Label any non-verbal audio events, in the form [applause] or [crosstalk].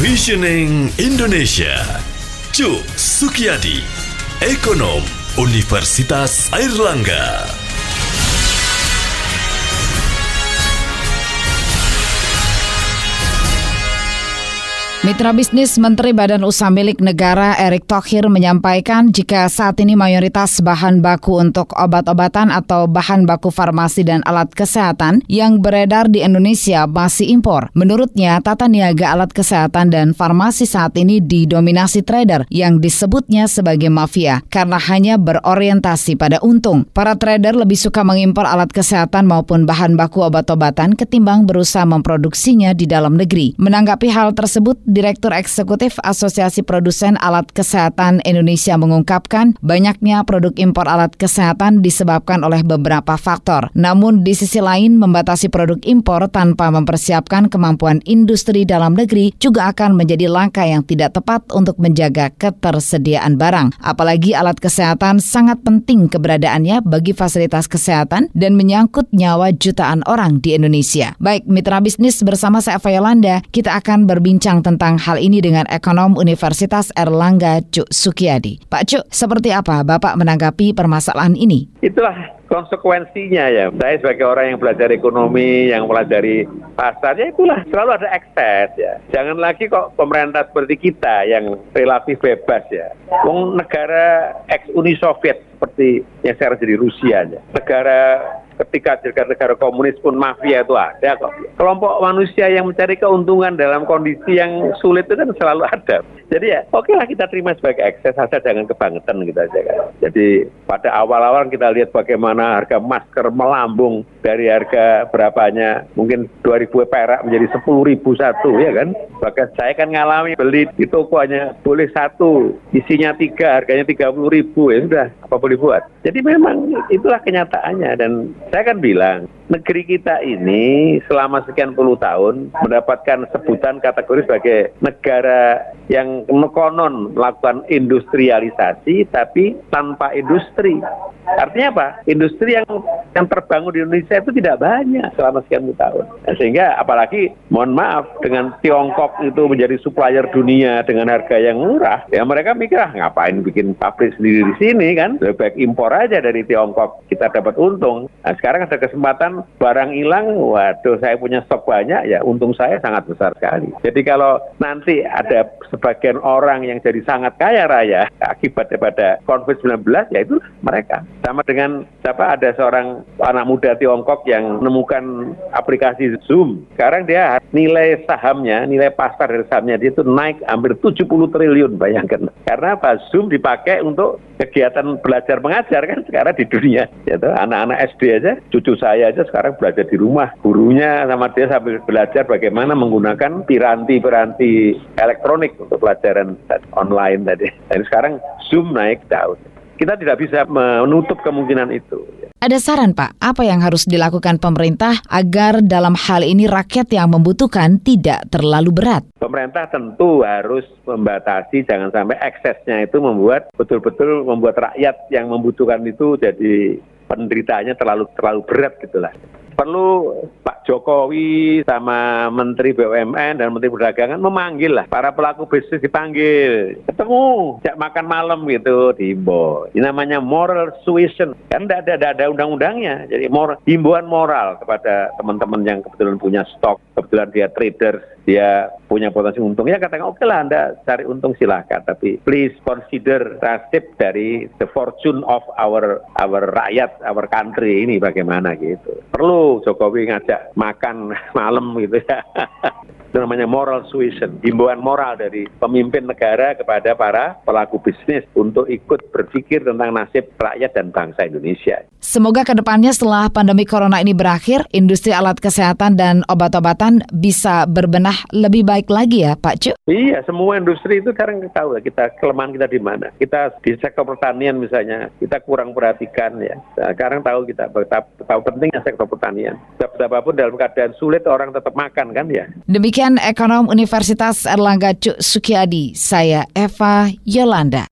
Visioning Indonesia. Cuk Sukiyadi, Ekonom Universitas Airlangga. Mitra bisnis Menteri Badan Usaha Milik Negara Erick Thohir menyampaikan jika saat ini mayoritas bahan baku untuk obat-obatan atau bahan baku farmasi dan alat kesehatan yang beredar di Indonesia masih impor. Menurutnya, tata niaga alat kesehatan dan farmasi saat ini didominasi trader yang disebutnya sebagai mafia karena hanya berorientasi pada untung. Para trader lebih suka mengimpor alat kesehatan maupun bahan baku obat-obatan ketimbang berusaha memproduksinya di dalam negeri. Menanggapi hal tersebut, Direktur Eksekutif Asosiasi Produsen Alat Kesehatan Indonesia mengungkapkan banyaknya produk impor alat kesehatan disebabkan oleh beberapa faktor. Namun di sisi lain membatasi produk impor tanpa mempersiapkan kemampuan industri dalam negeri juga akan menjadi langkah yang tidak tepat untuk menjaga ketersediaan barang. Apalagi alat kesehatan sangat penting keberadaannya bagi fasilitas kesehatan dan menyangkut nyawa jutaan orang di Indonesia. Baik, mitra bisnis bersama saya Fayolanda, kita akan berbincang tentang tentang hal ini dengan ekonom Universitas Erlangga Cuk Sukiyadi. Pak Cuk, seperti apa Bapak menanggapi permasalahan ini? Itulah konsekuensinya ya. Saya sebagai orang yang belajar ekonomi, yang pelajari pasar, ya itulah selalu ada ekses ya. Jangan lagi kok pemerintah seperti kita yang relatif bebas ya. Wong negara ex Uni Soviet seperti yang sekarang jadi Rusia ya. Negara ketika negara-negara komunis pun mafia itu ada kok. Kelompok manusia yang mencari keuntungan dalam kondisi yang sulit itu kan selalu ada. Jadi ya oke lah kita terima sebagai ekses asal jangan kebangetan gitu aja kan. Jadi pada awal-awal kita lihat bagaimana harga masker melambung dari harga berapanya mungkin 2000 perak menjadi 10 ribu satu ya kan. Bahkan saya kan ngalami beli di toko hanya boleh satu isinya tiga harganya 30 ribu ya sudah apa boleh buat. Jadi memang itulah kenyataannya dan saya kan bilang, negeri kita ini selama sekian puluh tahun mendapatkan sebutan kategori sebagai negara yang konon melakukan industrialisasi tapi tanpa industri. Artinya apa? Industri yang yang terbangun di Indonesia itu tidak banyak selama sekian puluh tahun. Nah, sehingga apalagi mohon maaf dengan Tiongkok itu menjadi supplier dunia dengan harga yang murah, ya mereka mikir ah ngapain bikin pabrik sendiri di sini kan? Lebih baik impor aja dari Tiongkok kita dapat untung. Nah, sekarang ada kesempatan barang hilang, waduh saya punya stok banyak ya untung saya sangat besar sekali. Jadi kalau nanti ada sebagian orang yang jadi sangat kaya raya akibat daripada COVID-19 ya itu mereka. Sama dengan siapa ada seorang anak muda Tiongkok yang menemukan aplikasi Zoom. Sekarang dia nilai sahamnya, nilai pasar dari sahamnya dia itu naik hampir 70 triliun bayangkan. Karena apa? Zoom dipakai untuk kegiatan belajar mengajar kan sekarang di dunia. Yaitu anak-anak SD aja, cucu saya aja sekarang belajar di rumah. Gurunya sama dia sambil belajar bagaimana menggunakan piranti-piranti elektronik untuk pelajaran online tadi. Dan sekarang Zoom naik daun. Kita tidak bisa menutup kemungkinan itu. Ada saran Pak, apa yang harus dilakukan pemerintah agar dalam hal ini rakyat yang membutuhkan tidak terlalu berat? Pemerintah tentu harus membatasi jangan sampai eksesnya itu membuat betul-betul membuat rakyat yang membutuhkan itu jadi penderitaannya terlalu terlalu berat gitulah. Perlu Pak Jokowi sama Menteri BUMN dan Menteri Perdagangan memanggil lah. Para pelaku bisnis dipanggil. Ketemu sejak makan malam gitu di Imbo. Ini namanya moral suasion. Kan tidak ada, ada, ada undang-undangnya. Jadi moral, himbauan moral kepada teman-teman yang kebetulan punya stok. Kebetulan dia trader dia punya potensi untung ya katakan oke lah anda cari untung silahkan tapi please consider nasib dari the fortune of our our rakyat our country ini bagaimana gitu perlu Jokowi ngajak makan [laughs] malam gitu ya. itu namanya moral suasion, himbauan moral dari pemimpin negara kepada para pelaku bisnis untuk ikut berpikir tentang nasib rakyat dan bangsa Indonesia. Semoga ke depannya setelah pandemi corona ini berakhir, industri alat kesehatan dan obat-obatan bisa berbenah lebih baik lagi ya Pak Cu? Iya, semua industri itu sekarang kita tahu kita kelemahan kita di mana. Kita di sektor pertanian misalnya, kita kurang perhatikan ya. Nah, sekarang tahu kita tahu pentingnya sektor pertanian. Betapapun dalam keadaan sulit orang tetap makan kan ya. Demikian Demikian ekonom Universitas Erlangga Cuk Sukiadi, saya Eva Yolanda.